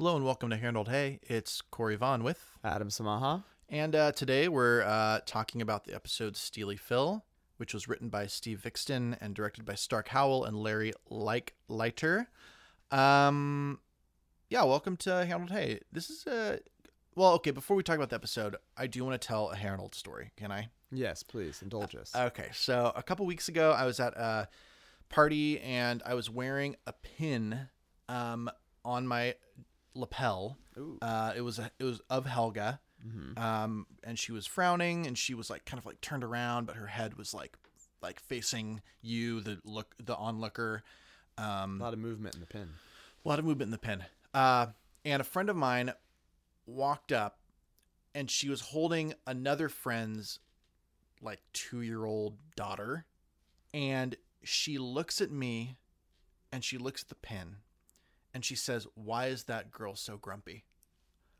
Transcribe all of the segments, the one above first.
Hello and welcome to Harold Hay. It's Corey Vaughn with, Adam Samaha. and uh, today we're uh, talking about the episode Steely Phil, which was written by Steve Viksten and directed by Stark Howell and Larry Like Leiter. Um, yeah, welcome to Harold Hay. This is a well, okay. Before we talk about the episode, I do want to tell a Harold story. Can I? Yes, please indulge us. Okay, so a couple weeks ago, I was at a party and I was wearing a pin um, on my lapel. Uh, it was a, it was of Helga, um, and she was frowning and she was like kind of like turned around, but her head was like like facing you, the look, the onlooker. Um, a lot of movement in the pin. a lot of movement in the pin. Uh, and a friend of mine walked up and she was holding another friend's like two year old daughter. And she looks at me and she looks at the pin and she says, Why is that girl so grumpy?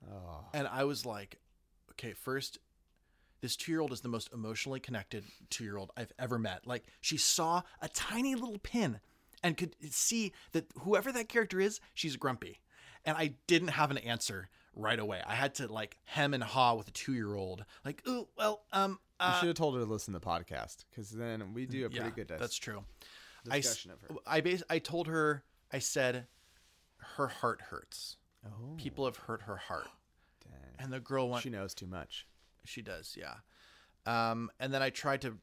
Oh, And I was like, Okay, first, this two year old is the most emotionally connected two year old I've ever met. Like, she saw a tiny little pin and could see that whoever that character is, she's grumpy. And I didn't have an answer right away. I had to like hem and haw with a two year old. Like, oh, well, um, you uh, should have told her to listen to the podcast because then we do a pretty yeah, good dis- that's true. I discussion of her. I bas- I told her, I said, her heart hurts. Oh, People have hurt her heart. dang. And the girl went, she knows too much. She does, yeah. Um, and then I tried to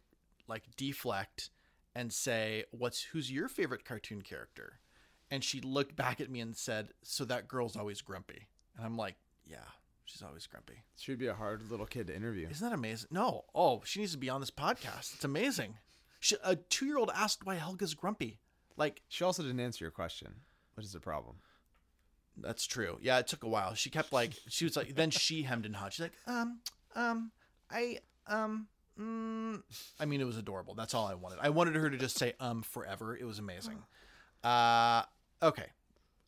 like deflect and say, "What's who's your favorite cartoon character?" And she looked back at me and said, "So that girl's always grumpy." And I'm like, "Yeah, she's always grumpy." She'd be a hard little kid to interview. Isn't that amazing? No, oh, she needs to be on this podcast. It's amazing. She, a two-year-old asked why Helga's grumpy. Like She also didn't answer your question, which is a problem. That's true. Yeah, it took a while. She kept like she was like then she hemmed and hawed. She's like, um, um, I um mm. I mean it was adorable. That's all I wanted. I wanted her to just say um forever. It was amazing. Uh okay.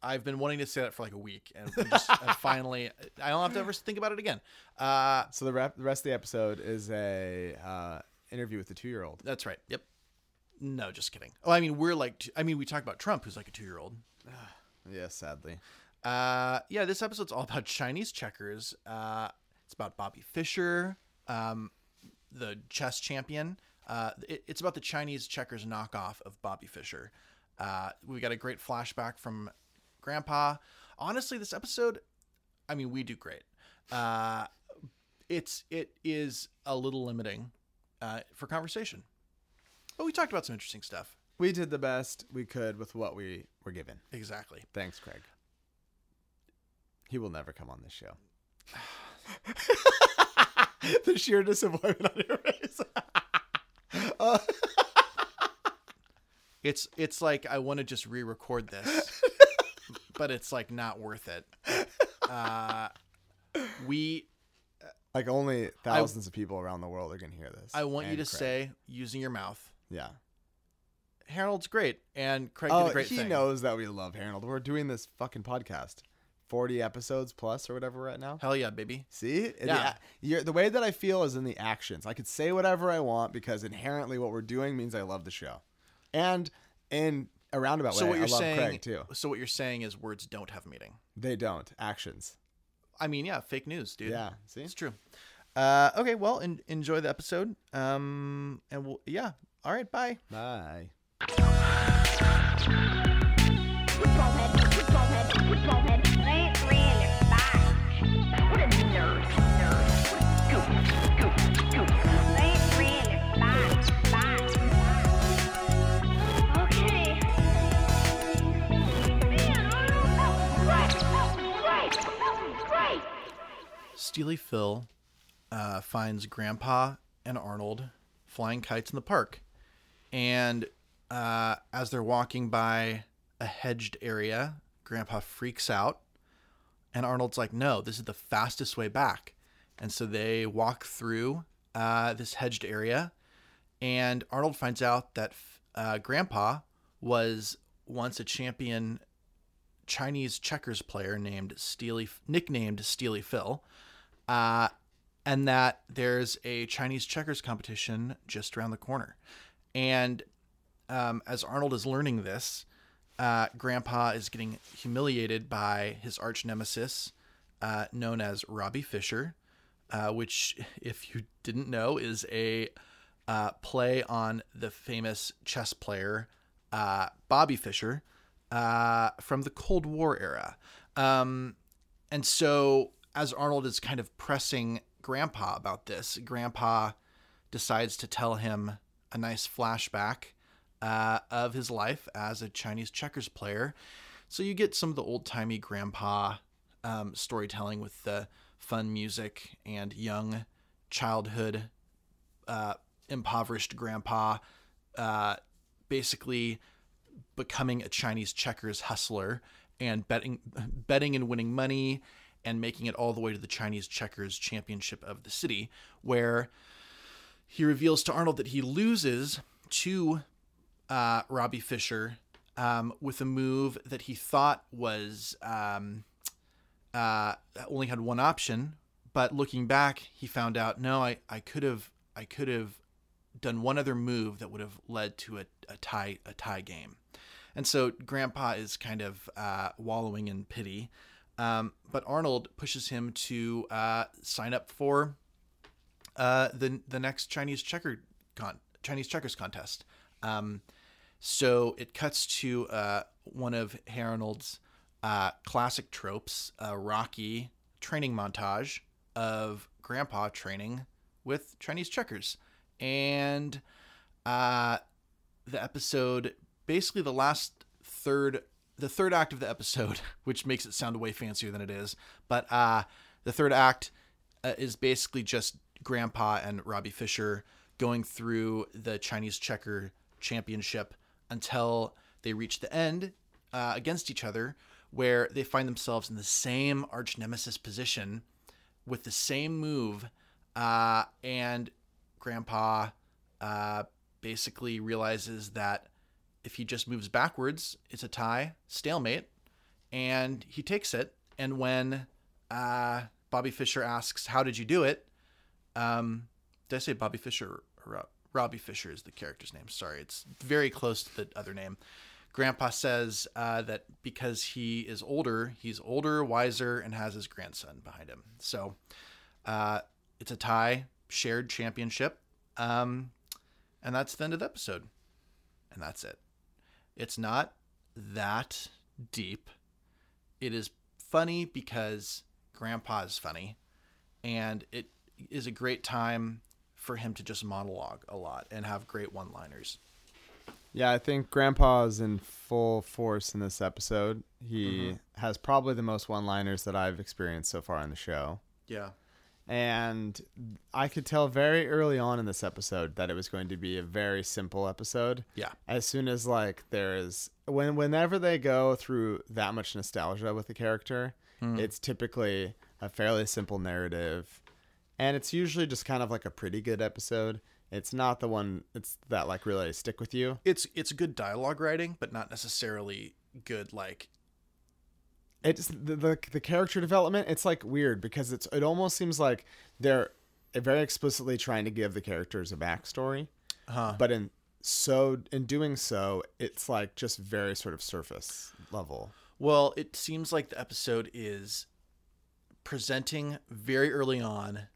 I've been wanting to say that for like a week and just and finally I don't have to ever think about it again. Uh So the, rep- the rest of the episode is a uh, interview with the two year old. that's right. Yep. No, just kidding. Oh, I mean we're like t- I mean we talk about Trump who's like a 2-year-old. Yes, sadly. Uh, yeah, this episode's all about Chinese checkers. Uh, it's about Bobby Fischer, um, the chess champion. Uh, it, it's about the Chinese checkers knockoff of Bobby Fischer. Uh, we got a great flashback from Grandpa. Honestly, this episode, I mean, we do great. Uh, it's it is a little limiting uh, for conversation, but we talked about some interesting stuff. We did the best we could with what we were given. Exactly. Thanks, Craig. He will never come on this show. the sheer disappointment on your face. Uh, It's it's like I want to just re-record this, but it's like not worth it. Uh, we like only thousands of people around the world are gonna hear this. I want you to Craig. say using your mouth, yeah. Hey Arnold's great and Craig did Oh, a great he thing. knows that we love Hey Arnold. We're doing this fucking podcast, forty episodes plus or whatever we're now. Hell yeah, baby. See, The Yeah. a- you're, the way that I feel is in the actions. I could say whatever I want because inherently what we're doing means I love the show, and in a roundabout So way, what you're I love saying, Craig too. so what you're saying is words don't have meaning. They don't actions. I mean, yeah, fake news, dude. Yeah, see, it's true. Uh, okay, well, en- enjoy the episode. Um, and we'll yeah. All right, bye. bye. Steely Phil uh, finds Grandpa and Arnold flying kites in the park. And uh, as they're walking by a hedged area, Grandpa freaks out. And Arnold's like, no, this is the fastest way back. And so they walk through uh, this hedged area. And Arnold finds out that uh, Grandpa was once a champion Chinese checkers player named Steely, nicknamed Steely Phil uh, and that there's a Chinese checkers competition just around the corner. And um, as Arnold is learning this, uh, Grandpa is getting humiliated by his arch nemesis, uh, known as Robbie Fisher, uh, which, if you didn't know, is a uh, play on the famous chess player uh, Bobby Fischer uh, from the Cold War era. Um, and so, as Arnold is kind of pressing Grandpa about this, Grandpa decides to tell him a nice flashback uh, of his life as a Chinese checkers player. So you get some of the old timey Grandpa um, storytelling with the fun music and young childhood uh, impoverished grandpa uh, basically becoming a Chinese checkers hustler and betting betting and winning money and making it all the way to the Chinese checkers championship of the city where he reveals to Arnold that he loses to uh, Robbie Fisher um, with a move that he thought was um, uh, only had one option, but looking back, he found out no, I, I could have I could have done one other move that would have led to a, a tie a tie game, and so Grandpa is kind of uh, wallowing in pity, um, but Arnold pushes him to uh, sign up for uh, the the next Chinese checker con Chinese checkers contest. Um, so it cuts to uh, one of Arnold's uh, classic tropes, a Rocky training montage of Grandpa training with Chinese checkers, and uh, the episode, basically the last third, the third act of the episode, which makes it sound way fancier than it is, but uh, the third act uh, is basically just Grandpa and Robbie Fisher going through the Chinese checker championship until they reach the end uh, against each other, where they find themselves in the same arch nemesis position with the same move, uh, and Grandpa uh, basically realizes that if he just moves backwards, it's a tie, stalemate, and he takes it. And when uh, Bobby Fischer asks, "How did you do it?" Um, did I say Bobby Fischer or Rob- Robbie Fisher is the character's name? Sorry, it's very close to the other name. Grandpa says uh, that because he is older, he's older, wiser, and has his grandson behind him. So uh, it's a tie, shared championship. Um, and that's the end of the episode. And that's it. It's not that deep. It is funny because Grandpa is funny. And it is a great time for him to just monologue a lot and have great one liners. Yeah, I think Grandpa is in full force in this episode. He mm-hmm. has probably the most one-liners that I've experienced so far on the show. Yeah. And I could tell very early on in this episode that it was going to be a very simple episode. Yeah. As soon as like there is when whenever they go through that much nostalgia with the character, hmm. it's typically a fairly simple narrative. And it's usually just kind of like a pretty good episode. It's not the one it's that like really stick with you. It's it's good dialogue writing, but not necessarily good like it's the, the the character development it's like weird because it's it almost seems like they're very explicitly trying to give the characters a backstory uh but in so in doing so it's like just very sort of surface level Well, it seems like the episode is presenting very early on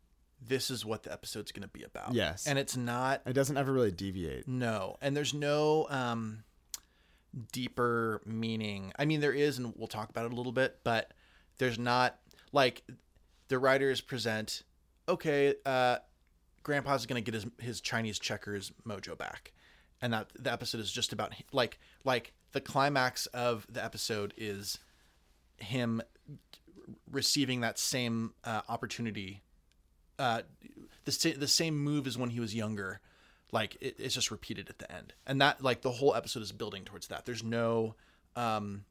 this is what the episode's going to be about. Yes. And it's not it doesn't ever really deviate no. And there's no um deeper meaning. I mean there is and we'll talk about it a little bit, but there's not like the writers present okay, uh grandpa's to get his his Chinese checkers mojo back. And that the episode is just about like like the climax of the episode is him receiving that same uh, opportunity uh, the, the same move as when he was younger like it, it's just repeated at the end. And that like the whole episode is building towards that. There's no um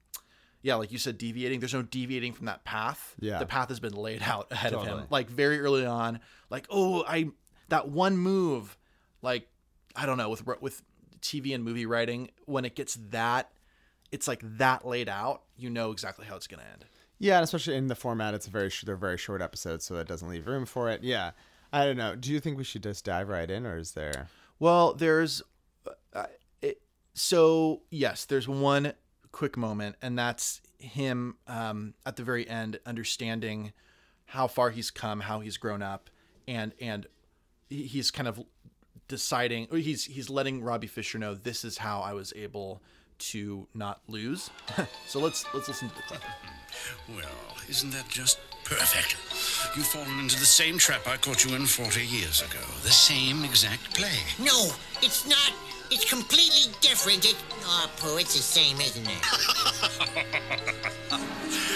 yeah like you said deviating. There's no deviating from that path. Yeah. the path has been laid out ahead of him. Like very early on like oh i that one move like i don't know with with tv and movie writing when it gets that it's like that laid out you know exactly how it's going to end. Yeah and especially in the format it's a very they're very short episodes so it doesn't leave room for it. Yeah. I don't know. Do you think we should just dive right in or is there Well, there's uh, it, so yes, there's one quick moment, and that's him um, at the very end understanding how far he's come, how he's grown up, and and he's kind of deciding he's he's letting Robbie Fisher know this is how I was able to not lose. so let's let's listen to the clip. Well, isn't that just perfect? You've fallen into the same trap I caught you in 40 years ago. The same exact play. No, it's not. It's completely different. It, oh, Pooh, it's the same, isn't it?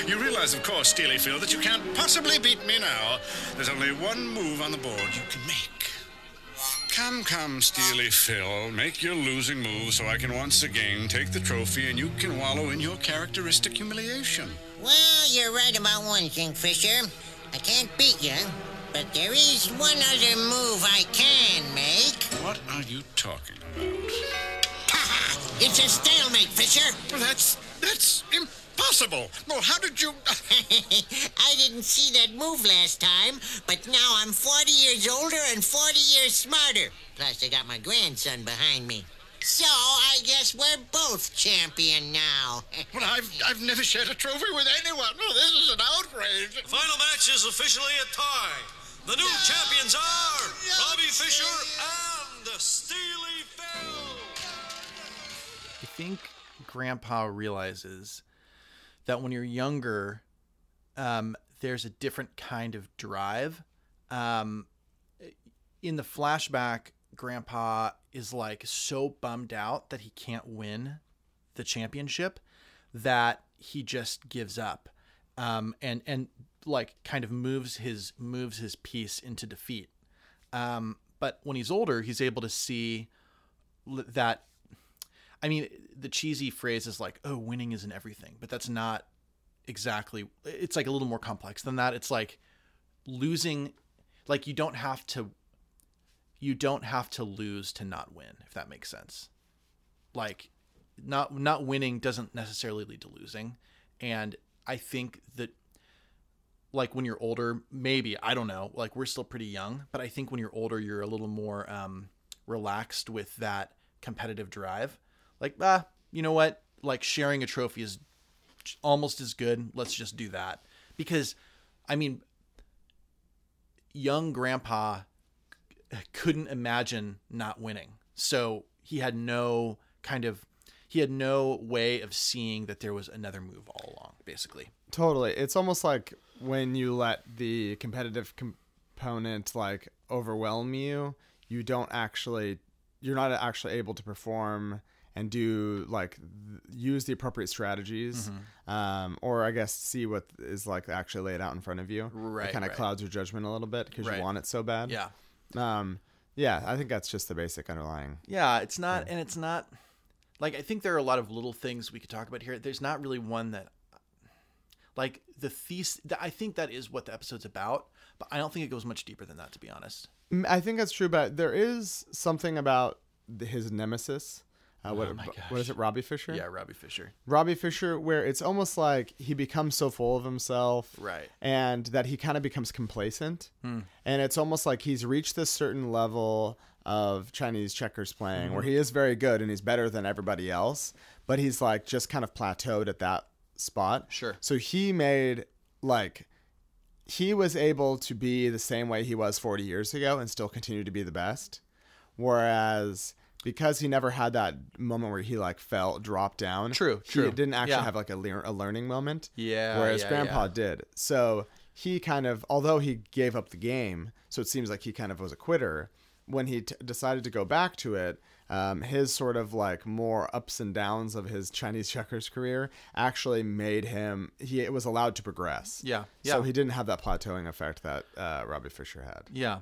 You realize, of course, Steely Phil, that you can't possibly beat me now. There's only one move on the board you can make. Come, come, Steely Phil. Make your losing move so I can once again take the trophy and you can wallow in your characteristic humiliation. Well, you're right about one thing, Fisher. I can't beat you, but there is one other move I can make. What are you talking about? Ha It's a stalemate, Fisher. Well, that's that's impossible. Well, how did you? Uh, I didn't see that move last time, but now I'm 40 years older and 40 years smarter. Plus, I got my grandson behind me. So, I guess we're both champion now. Well, I've I've never shared a trophy with anyone. Oh, this is an outrage. The final match is officially a tie. The new champions are Robbie Fisher and Steely Phil. I think Grandpa realizes that when you're younger, um, there's a different kind of drive. Um, in the flashback, Grandpa is like so bummed out that he can't win the championship that he just gives up, um, and and like kind of moves his moves his piece into defeat. Um, but when he's older, he's able to see that I mean, the cheesy phrase is like, "Oh, winning isn't everything," but that's not exactly. It's like a little more complex than that. It's like losing, like you don't have to, you don't have to lose to not win, if that makes sense. Like, not not winning doesn't necessarily lead to losing, and I think that, like when you're older, maybe I don't know. Like we're still pretty young, but I think when you're older, you're a little more um, relaxed with that competitive drive like ah you know what like sharing a trophy is almost as good let's just do that because i mean young grandpa couldn't imagine not winning so he had no kind of he had no way of seeing that there was another move all along basically Totally. It's almost like when you let the competitive component like overwhelm you, you don't actually you're not actually able to perform and do like use the appropriate strategies Mm-hmm. um, or i guess see what is like actually laid out in front of you Right, it kind of right. clouds your judgment a little bit because Right. you want it so bad yeah um, yeah i think that's just the basic underlying Yeah, it's not, and it's not like I think there are a lot of little things we could talk about here. There's not really one that, like the thesis. I think that is what the episode's about, but I don't think it goes much deeper than that, to be honest. Mm, I think that's true, but there is something about his nemesis. Uh, what, Oh what is it, Robbie Fisher? Yeah, Robbie Fisher. Robbie Fisher, where it's almost like he becomes so full of himself, Right. And that he kind of becomes complacent, Hmm. and it's almost like he's reached this certain level of Chinese checkers playing Hmm. where he is very good and he's better than everybody else, but he's like just kind of plateaued at that spot. Sure. So he made like he was able to be the same way he was 40 years ago and still continue to be the best. Whereas because he never had that moment where he like fell, dropped down. True, true. He didn't actually Yeah. have like a, lear- a learning moment. Yeah, Whereas yeah, Grandpa yeah. did. So he kind of, although he gave up the game, so it seems like he kind of was a quitter. When he t- decided to go back to it, um, his sort of like more ups and downs of his Chinese checkers career actually made him. He it was allowed to progress. Yeah, yeah. So he didn't have that plateauing effect that uh, Robbie Fisher had. Yeah.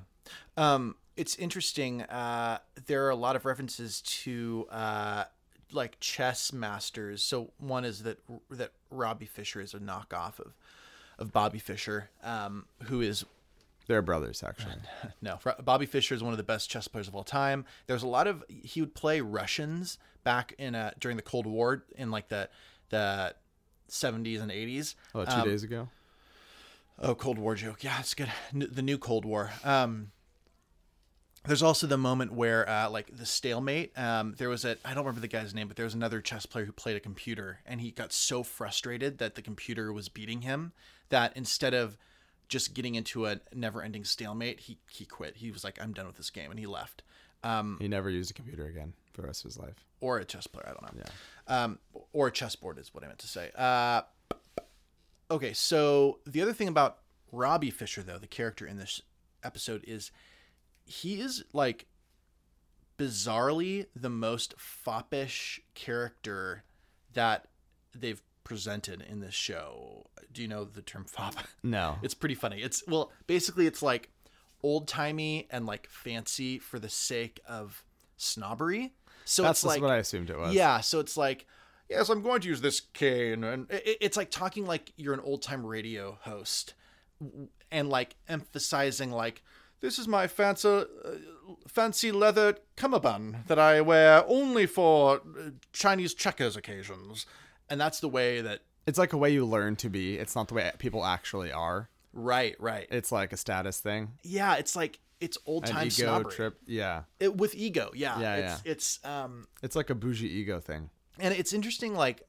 Um, it's interesting. Uh, there are a lot of references to uh, like chess masters. So one is that that Robbie Fisher is a knockoff of of Bobby Fischer, um, who is They're brothers, actually. no, Bobby Fischer is one of the best chess players of all time. There's a lot of he would play Russians back in uh, during the Cold War in like the the 70s and 80s. Oh, two Um, days ago. Oh, Cold War joke. Yeah, it's good. N- the new Cold War. Um, there's also the moment where uh, like the stalemate um, there was a i don't remember the guy's name but there was another chess player who played a computer and he got so frustrated that the computer was beating him that instead of just getting into a never ending stalemate he he quit. He was like i'm done with this game and he left. Um, He never used a computer again for the rest of his life. or a chess player i don't know. Um, or a chessboard is what i meant to say. Uh, okay so the other thing about robbie fisher though the character in this episode is he is like bizarrely the most foppish character that they've presented in this show. Do you know the term fop? No. It's pretty funny. It's well, basically it's like old timey and like fancy for the sake of snobbery. So That's it's like what I assumed it was. yeah, so it's like, yes, I'm going to use this cane, and it, it's like talking like you're an old time radio host, and like emphasizing like, this is my fancy, uh, fancy leather cummerbund that I wear only for uh, Chinese checkers occasions, and that's the way that. It's like a way you learn to be. It's not the way people actually are. Right, right. It's like a status thing. yeah, it's like it's old time ego snobbery. trip. Yeah. It, with ego, yeah, Yeah, it's, It's um, It's like a bougie ego thing. and it's interesting like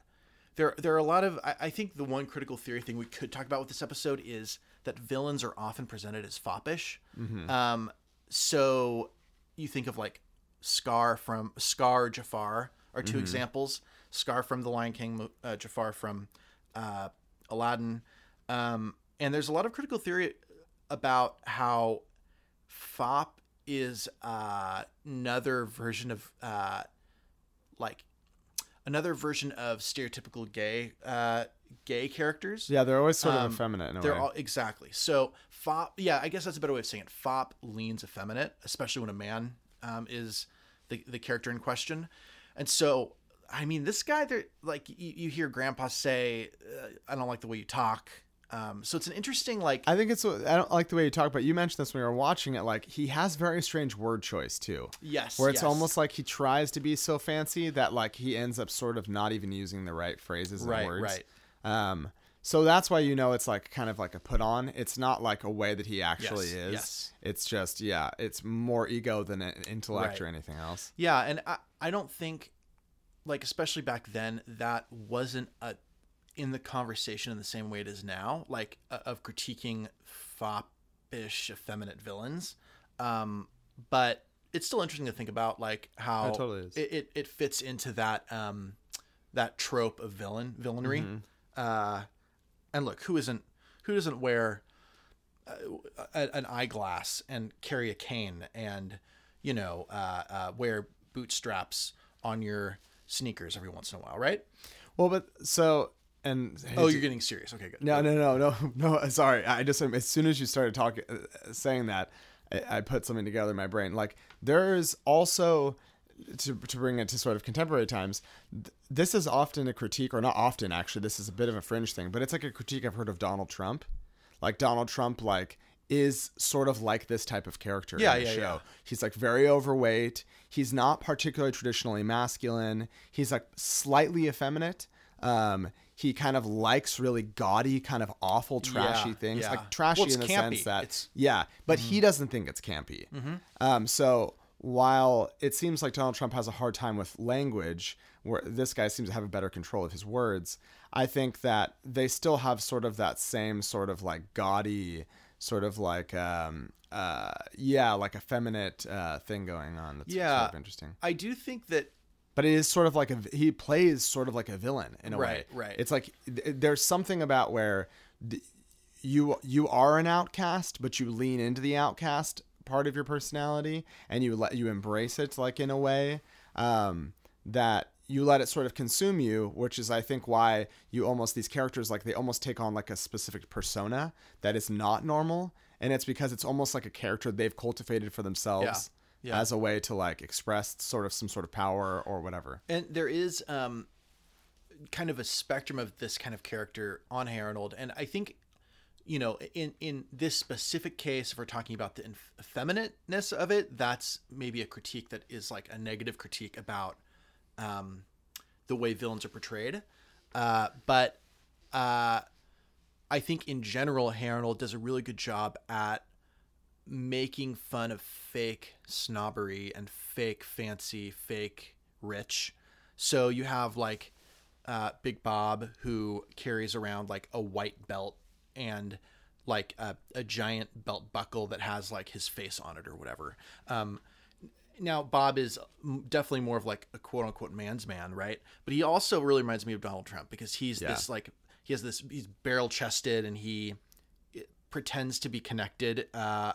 there there are a lot of I, I think the one critical theory thing we could talk about with this episode is that villains are often presented as foppish. Um so you think of like scar from scar jafar are 2 examples. Scar from the lion king uh, jafar from uh, aladdin. Um, and there's a lot of critical theory about how fop is uh, another version of uh, like another version of stereotypical gay uh gay characters. Yeah, they're always sort Um, of effeminate in a They're way. all exactly. So fop yeah, I guess that's a better way of saying it. Fop leans effeminate, especially when a man um is the the character in question. And so I mean, this guy there like you, you hear grandpa say uh, I don't like the way you talk. Um so it's an interesting like I think it's. I don't like the way you talk, but you mentioned this when we were watching it. Like he has very strange word choice too. yes, Where it's yes. almost like he tries to be so fancy that like he ends up sort of not even using the right phrases and Right, words. right. Um, so that's why you know it's like kind of like a put on. It's not like a way that he actually Yes, is. yes. It's just yeah, it's more ego than an intellect or anything else. Yeah, and I, I don't think like especially back then that wasn't a in the conversation in the same way it is now, like uh, of critiquing foppish effeminate villains. Um, but it's still interesting to think about like how It totally is. It, it, it fits into that um that trope of villain villainry. Mm-hmm. Uh, and look, who isn't who doesn't wear uh, a, an eyeglass and carry a cane and you know uh, uh, wear bootstraps on your sneakers every once in a while, right? Well, but so and Oh, you're getting serious. Okay, good. No, no, no, no, no. Sorry, I just as soon as you started talking, uh, saying that, I, I put something together in my brain. Like there's also to to bring it to sort of contemporary times. th- This is often a critique, or not often actually. This is a bit of a fringe thing, but it's like a critique I've heard of Donald Trump. Like Donald Trump, like is sort of like this type of character Yeah, in the yeah, show. yeah. He's like very overweight. He's not particularly traditionally masculine. He's like slightly effeminate. Um, he kind of likes really gaudy, kind of awful, trashy Yeah, things. yeah. Like trashy Well, in the campy. sense that It's- Mm-hmm. yeah, but he doesn't think it's campy. Um, so while it seems like Donald Trump has a hard time with language, where this guy seems to have a better control of his words, I think that they still have sort of that same sort of like gaudy, sort of like um, uh, yeah, like effeminate uh, thing going on. That's Yeah. sort of interesting. I do think that But it is sort of like a he plays sort of like a villain in a way. Right, right. It's like there's something about where you you are an outcast, but you lean into the outcast part of your personality and you let you embrace it like in a way um, that you let it sort of consume you, which is I think why you almost these characters like they almost take on like a specific persona that is not normal, and it's because it's almost like a character they've cultivated for themselves Yeah. as a way to like express sort of some sort of power or whatever. And there is um, kind of a spectrum of this kind of character on Hey Arnold, and I think, you know, in in this specific case, if we're talking about the effeminateness of it, that's maybe a critique that is like a negative critique about um, the way villains are portrayed. Uh, but uh, I think in general, Hey Arnold does a really good job at making fun of fake snobbery and fake fancy, fake rich. So you have like uh, Big Bob who carries around like a white belt and like a, a giant belt buckle that has like his face on it or whatever. Um, now Bob is definitely more of like a quote unquote man's man, right? But he also really reminds me of Donald Trump because he's Yeah. this like he has this he's barrel chested and he eh, pretends to be connected uh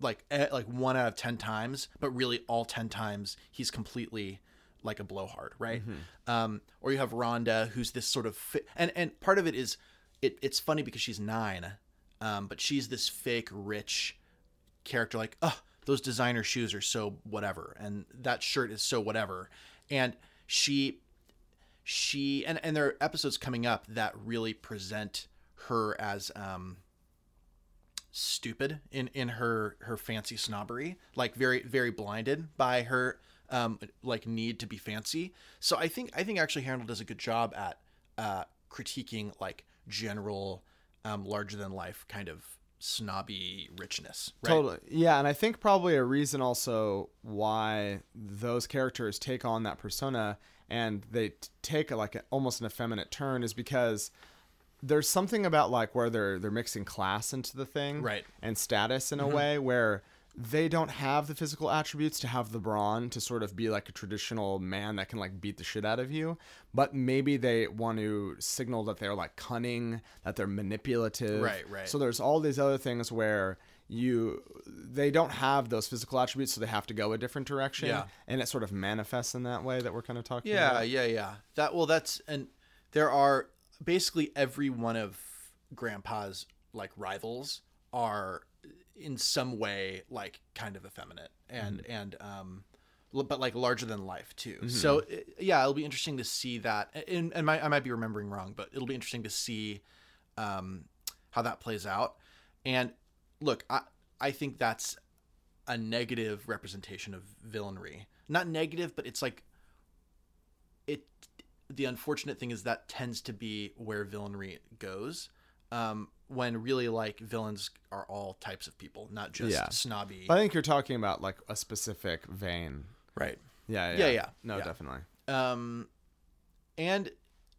like eh, like one out of 10 times but really all 10 times he's completely like a blowhard right um or you have Rhonda who's this sort of fi- and and part of it is it it's funny because she's 9 um but she's this fake rich character like oh those designer shoes are so whatever and that shirt is so whatever. And she she and and there are episodes coming up that really present her as um stupid in in her her fancy snobbery like very very blinded by her um like need to be fancy. So i think i think actually Hey Arnold does a good job at uh critiquing like general um larger than life kind of snobby richness right Totally. Yeah, and I think probably a reason also why those characters take on that persona and they t- take a, like a, almost an effeminate turn is because there's something about like where they're they're mixing class into the thing, Right. and status in a way where they don't have the physical attributes to have the brawn to sort of be like a traditional man that can like beat the shit out of you but maybe they want to signal that they're like cunning that they're manipulative Right, right. so there's all these other things where you they don't have those physical attributes so they have to go a different direction Yeah. and it sort of manifests in that way that we're kind of talking Yeah, about yeah, yeah. That well, that's and there are basically every one of Grandpa's like rivals are in some way like kind of effeminate and and um, but like larger than life too. So i- yeah, it'll be interesting to see that. And, and my, I might be remembering wrong, but it'll be interesting to see um, how that plays out. And look, I I think that's a negative representation of villainry. Not negative, but it's like it the unfortunate thing is that tends to be where villainry goes um when really like villains are all types of people not just Yeah. snobby. I think you're talking about like a specific vein. Right. Yeah yeah Yeah, yeah, no yeah. definitely. Um and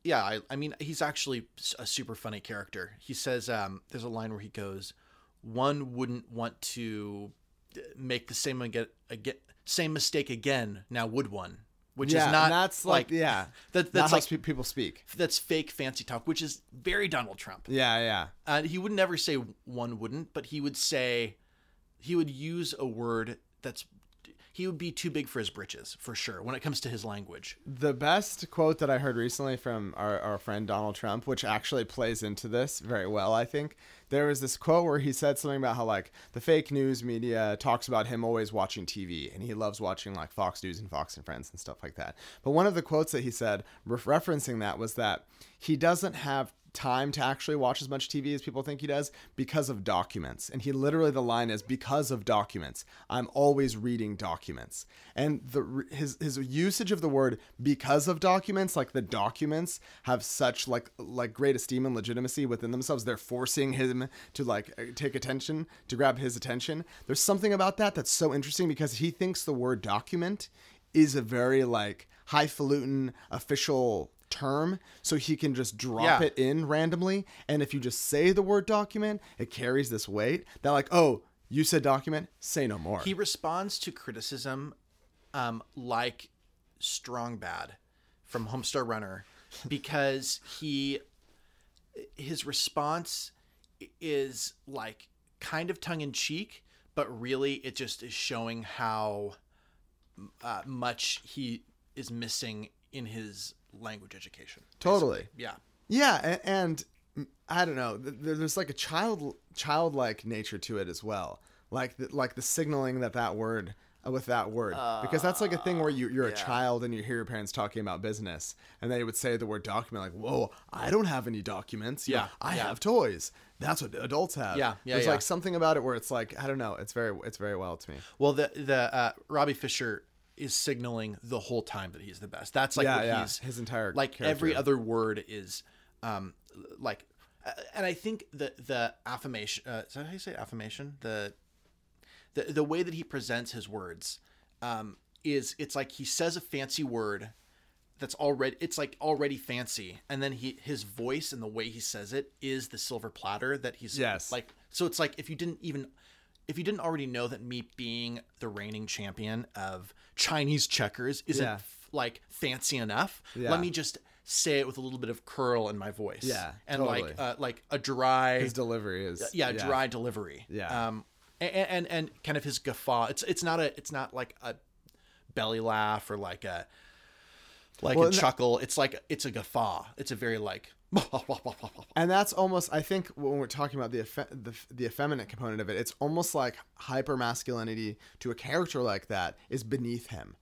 yeah I, I mean he's actually a super funny character. He says um there's a line where he goes one wouldn't want to uh, make the same again, again same mistake again now would one which yeah is not and that's like, yeah. that, that's how like people speak. That's fake fancy talk which is very donald trump. Yeah yeah. Uh, he would never say one wouldn't, but he would say he would use a word that's he would be too big for his britches for sure when it comes to his language. The best quote that I heard recently from our, our friend Donald Trump, which actually plays into this very well, I think. There was this quote where he said something about how, like, the fake news media talks about him always watching TV and he loves watching, like, Fox News and Fox and Friends and stuff like that. But one of the quotes that he said, re- referencing that, was that he doesn't have time to actually watch as much TV as people think he does because of documents. And he literally the line is because of documents. I'm always reading documents. And the his his usage of the word because of documents, like the documents have such like like great esteem and legitimacy within themselves. They're forcing him to like uh, take attention, to grab his attention. There's something about that that's so interesting because he thinks the word document is a very like highfalutin official term so he can just drop Yeah. it in randomly and if you just say the word document it carries this weight that like oh you said document say no more He responds to criticism um, like Strong Bad from Homestar Runner because he his response is like kind of tongue in cheek, but really it just is showing how uh, much he is missing in his language education. Totally. Yeah. Yeah, and, and mm, I don't know. th- th- There's like a child childlike nature to it as well. Like the, like the signaling that that word uh, with that word because that's like a thing where you you're a child and you hear your parents talking about business and they would say the word document like whoa I don't have any documents Yeah, I yeah. have toys that's what adults have Yeah, yeah, there's yeah. like something about it where it's like I don't know it's very it's very wild to me Well, the the uh, Robbie Fisher is signaling the whole time that he's the best. That's like Yeah, what yeah. he's His entire like every other word is um like and I think the the affirmation uh, is that how you say affirmation the the the way that he presents his words um, is it's like he says a fancy word that's already it's like already fancy and then he his voice and the way he says it is the silver platter that he's Yes. like so it's like if you didn't even if you didn't already know that me being the reigning champion of Chinese checkers isn't Yeah. f- like fancy enough Yeah. let me just say it with a little bit of curl in my voice Yeah, and totally. like uh, like a dry His delivery is yeah, dry delivery. Yeah. Um, and, and and kind of his guffaw. It's it's not a it's not like a belly laugh or like a like Well, a and that- chuckle. It's like it's a guffaw. It's a very like And that's almost, I think, when we're talking about the effe- the, the effeminate component of it, it's almost like hyper masculinity to a character like that is beneath him.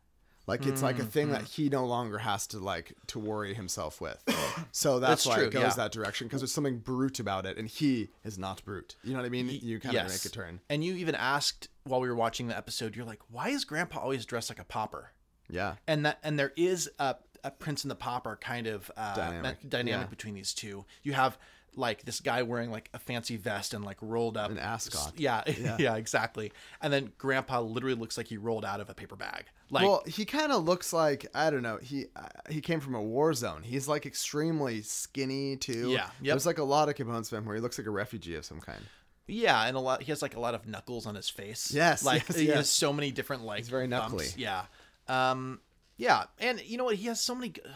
Like it's like a thing Mm-hmm. that he no longer has to like to worry himself with. So that's, That's why true, it goes yeah. that direction because there's something brute about it, and he is not brute. You know what I mean? You kind of yes. make a turn. And you even asked while we were watching the episode. You're like, why is Grandpa always dressed like a pauper? Yeah. and that and there is a, a prince and the Pauper kind of uh, Dynamic, dynamic yeah. between these two. You have like this guy wearing like a fancy vest and like rolled up An ascot. Yeah, Yeah. yeah, exactly. And then Grandpa literally looks like he rolled out of a paper bag. Like well, he kind of looks like I don't know. He uh, he came from a war zone. He's like extremely skinny too. Yeah, yep. There's like a lot of components of him where he looks like a refugee of some kind. yeah, and a lot. He has like a lot of knuckles on his face. Yes, like yes, he yes. has so many different like. He's very bumps. knuckly. Yeah, um, yeah, and you know what? He has so many. g-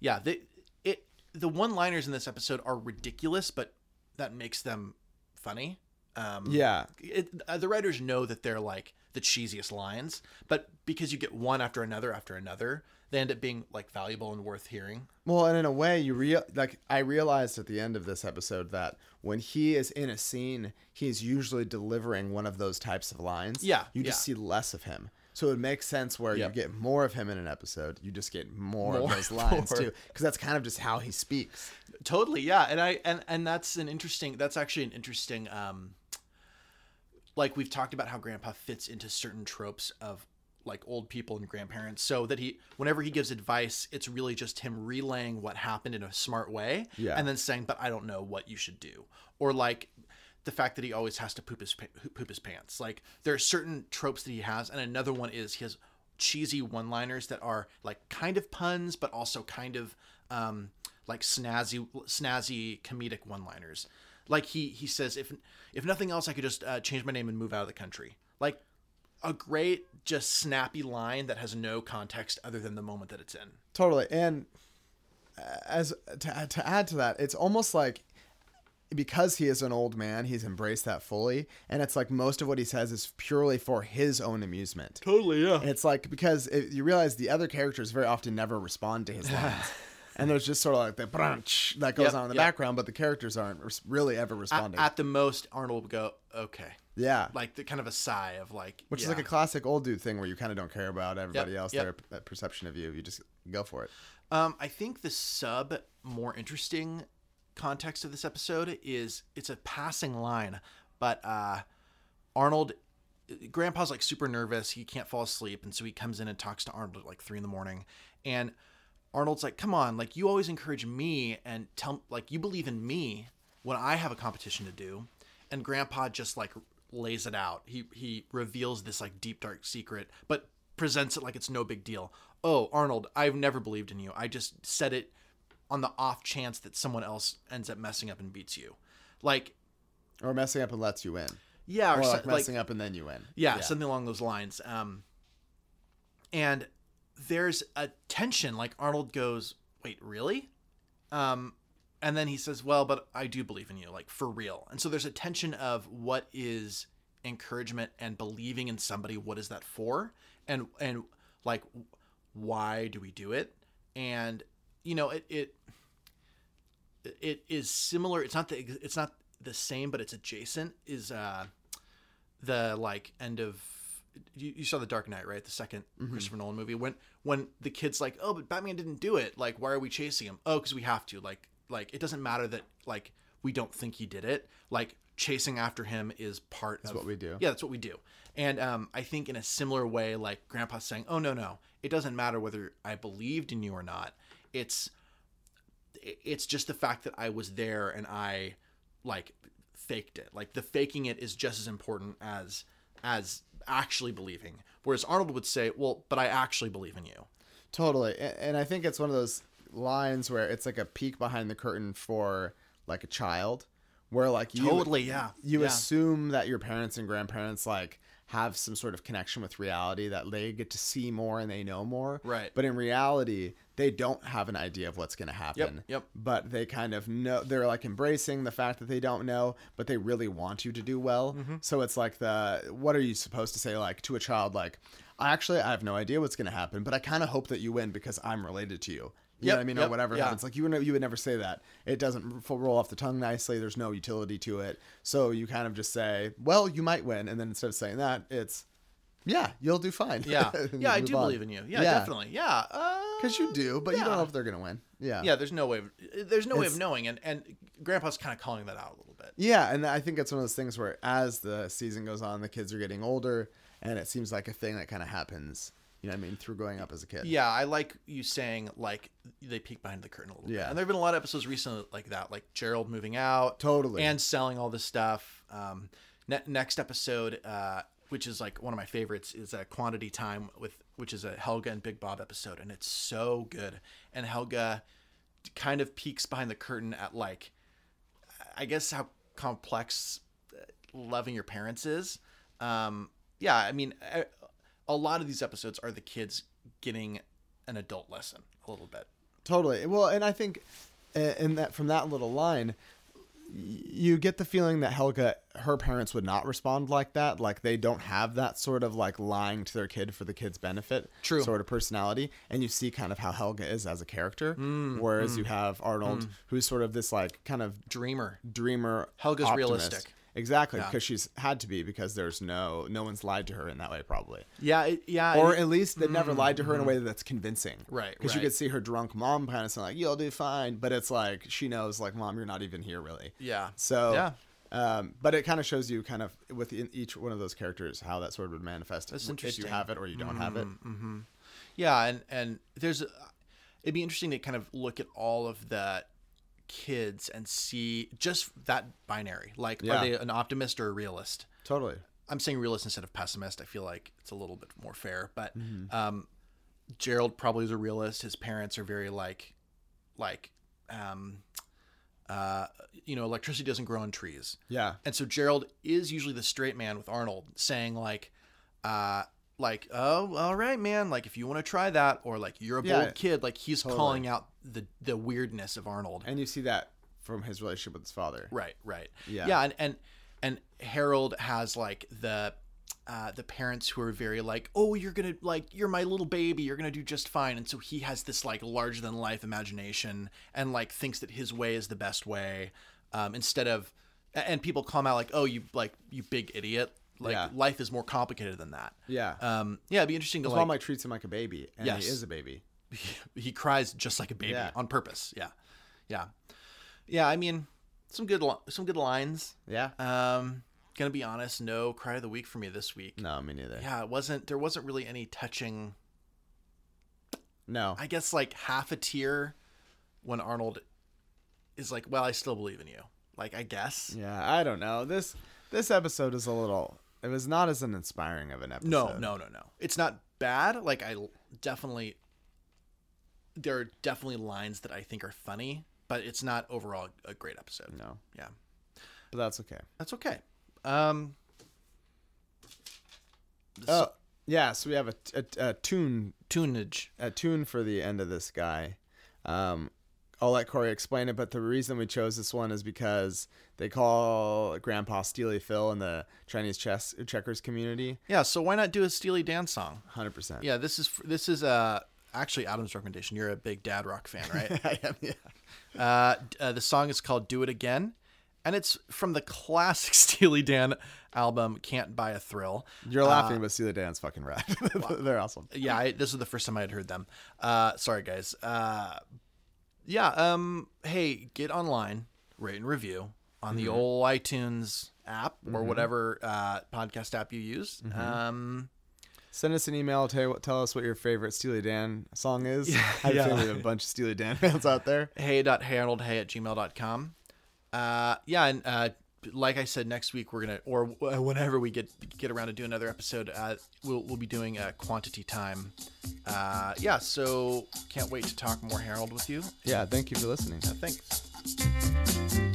Yeah, the it the one liners in this episode are ridiculous, but that makes them funny. Um, Yeah. it, uh, the writers know that they're like the cheesiest lines, but because you get one after another after another, they end up being like valuable and worth hearing. Well, and in a way, you real like I realized at the end of this episode that when he is in a scene, he's usually delivering one of those types of lines. Yeah, you just yeah. see less of him. So it makes sense where Yep. you get more of him in an episode. You just get more, More, of those lines more. too, because that's kind of just how he speaks. Totally, yeah, and I and and that's an interesting. That's actually an interesting. um Like we've talked about how Grandpa fits into certain tropes of like old people and grandparents, so that he, whenever he gives advice, it's really just him relaying what happened in a smart way, Yeah. and then saying, "But I don't know what you should do," or like the fact that he always has to poop his poop his pants. Like there are certain tropes that he has, and another one is he has cheesy one-liners that are like kind of puns, but also kind of um, like snazzy, snazzy comedic one-liners. Like he he says, if if nothing else, I could just uh, change my name and move out of the country. Like a great, just snappy line that has no context other than the moment that it's in. Totally. And uh, as to, to add to that, it's almost like because he is an old man, he's embraced that fully, and it's like most of what he says is purely for his own amusement. Totally, yeah. And it's like because it, you realize the other characters very often never respond to his lines. And there's just sort of like the brunch that goes Yep, on in the yep. background, but the characters aren't really ever responding. at the most, Arnold would go, "Okay," yeah, like the kind of a sigh of like, which is like a classic old dude thing where you kind of don't care about everybody else, yep. their p- perception of you. You just go for it. Um, I think the sub more interesting context of this episode is it's a passing line, but uh, Arnold, Grandpa's like super nervous. He can't fall asleep, and so he comes in and talks to Arnold at like three in the morning, and Arnold's like, "Come on, like you always encourage me and tell like you believe in me when I have a competition to do," and Grandpa just like lays it out. He he reveals this like deep dark secret, but presents it like it's no big deal. Oh, Arnold, I've never believed in you. I just said it on the off chance that someone else ends up messing up and beats you. Like, Or messing up and lets you in. yeah, or, Or so- like messing up and then you win. yeah, something along those lines. Um, and there's a tension. Like Arnold goes, "Wait, really?" Um, and then he says, "Well, but I do believe in you, like for real." And so there's a tension of what is encouragement and believing in somebody. What is that for? And and like, why do we do it? And you know, it it it is similar. It's not the it's not the same, but it's adjacent. Is uh the like end of you, you saw the Dark Knight, right? The 2nd Christopher Nolan movie. When when the kid's like, "Oh, but Batman didn't do it. Like, why are we chasing him? Oh, because we have to. Like, like it doesn't matter that like we don't think he did it. Like chasing after him is part of what we do. Yeah, that's what we do. And um, I think in a similar way, like Grandpa's saying, "Oh no, no, it doesn't matter whether I believed in you or not. It's it's just the fact that I was there and I like faked it. Like the faking it is just as important as as actually believing. Whereas Arnold would say, "Well, but I actually believe in you." Totally. And I think it's one of those lines where it's like a peek behind the curtain for like a child where like you Totally, yeah. you Yeah. assume that your parents and grandparents like have some sort of connection with reality that they get to see more and they know more. Right. But in reality, they don't have an idea of what's going to happen. yep. yep. But they kind of know they're like embracing the fact that they don't know, but they really want you to do well. Mm-hmm. So it's like the what are you supposed to say like to a child like I actually I have no idea what's going to happen, but I kind of hope that you win because I'm related to you. You know what I mean, or whatever yeah. happens. Like you would, you would never say that. It doesn't roll off the tongue nicely. There's no utility to it. So you kind of just say, "Well, you might win," and then instead of saying that, it's, "Yeah, you'll do fine." Yeah, yeah, I do on. believe in you. Yeah, definitely. Yeah, uh, Because you do, but you don't know if they're gonna win. Yeah. yeah. There's no way. Of, there's no way of knowing, and and Grandpa's kind of calling that out a little bit. Yeah, and I think it's one of those things where as the season goes on, the kids are getting older, and it seems like a thing that kind of happens. You know what I mean? Through growing up as a kid. Yeah, I like you saying like they peek behind the curtain a little bit. Yeah. And there have been a lot of episodes recently like that, like Gerald moving out, Totally. and selling all this stuff. Um, ne- next episode, uh, which is like one of my favorites, is a Quantity Time with which is a Helga and Big Bob episode, and it's so good. And Helga kind of peeks behind the curtain at like, I guess how complex uh, loving your parents is. Um, yeah, I mean, a, a lot of these episodes are the kids getting an adult lesson a little bit. Totally. Well, and I think uh, in that from that little line, you get the feeling that Helga, her parents would not respond like that. Like they don't have that sort of like lying to their kid for the kid's benefit, True. sort of personality. And you see kind of how Helga is as a character, Mm, whereas you have Arnold, who's sort of this like kind of Dreamer. dreamer. Helga's optimist. realistic. Exactly, Yeah. because she's had to be because there's no no one's lied to her in that way probably. Yeah, it, yeah. Or it- at least they never lied to her in a way that's convincing. Mm-hmm. Right, Because you could see her drunk mom kind of saying like, "You'll do fine," but it's like she knows like, "Mom, you're not even here really." yeah. So yeah, Um, but it kind of shows you kind of within each one of those characters how that sort of would manifest. That's if you have it or you don't have it. yeah, and and there's, a, it'd be interesting to kind of look at all of the kids and see just that binary. Like, Yeah. are they an optimist or a realist? Totally. I'm saying realist instead of pessimist. I feel like it's a little bit more fair. But Mm-hmm. um, Gerald probably is a realist. His parents are very like, like, um, uh, you know, electricity doesn't grow on trees. Yeah. And so Gerald is usually the straight man with Arnold saying like, uh, like, oh, all right, man. Like, if you want to try that, or like, you're a bold kid. Like, he's totally. calling out the the weirdness of Arnold. And you see that from his relationship with his father. Right, right. Yeah. Yeah, and and and Harold has like the uh the parents who are very like, "Oh, you're going to like you're my little baby. You're going to do just fine." And so he has this like larger than life imagination and like thinks that his way is the best way. Um instead of and people call him out like, "Oh, you like you big idiot." Like Yeah. life is more complicated than that. Yeah. Um yeah, it'd be interesting to like mom treats him like a baby, and Yes. he is a baby. he cries just like a baby Yeah. on purpose. Yeah. Yeah. Yeah, I mean, some good some good lines. Yeah. Um, gonna be honest, no cry of the week for me this week. no, me neither. Yeah, it wasn't. There wasn't really any touching. No. I guess like half a tear when Arnold is like, "Well, I still believe in you." Like, I guess. Yeah, I don't know. This this episode is a little. It was not as an inspiring of an episode. No, no, no, no. It's not bad. Like, I definitely. There are definitely lines that I think are funny, but it's not overall a great episode. no. Yeah, But that's okay. that's okay. Um. Oh, yeah. So we have a, a, a tune tunage. a tune for the end of this guy. Um, I'll let Corey explain it, but the reason we chose this one is because they call Grandpa Steely Phil in the Chinese chess checkers community. Yeah, so why not do a Steely Dan song? Hundred percent. Yeah, this is this is uh actually Adam's recommendation. You're a big dad rock fan, right? I am. Yeah. uh, uh, the song is called "Do It Again," and it's from the classic Steely Dan album "Can't Buy a Thrill." You're laughing, but Steely Dan's fucking rad. They're awesome. Yeah, I, this is the first time I had heard them. Uh, sorry, guys. Uh, yeah. Um. Hey, get online, rate and review on the old iTunes app or whatever uh, podcast app you use. Um. Send us an email. Tell, tell us what your favorite Steely Dan song is. I yeah. feeling we have a bunch of Steely Dan fans out there. hey.haroldhay at gmail.com. Uh, yeah, and uh, like I said, next week we're gonna, or whenever we get get around to do another episode, uh, we'll we'll be doing a quantity time. Uh, yeah, so can't wait to talk more Harold with you. Yeah, thank you for listening. Uh, thanks.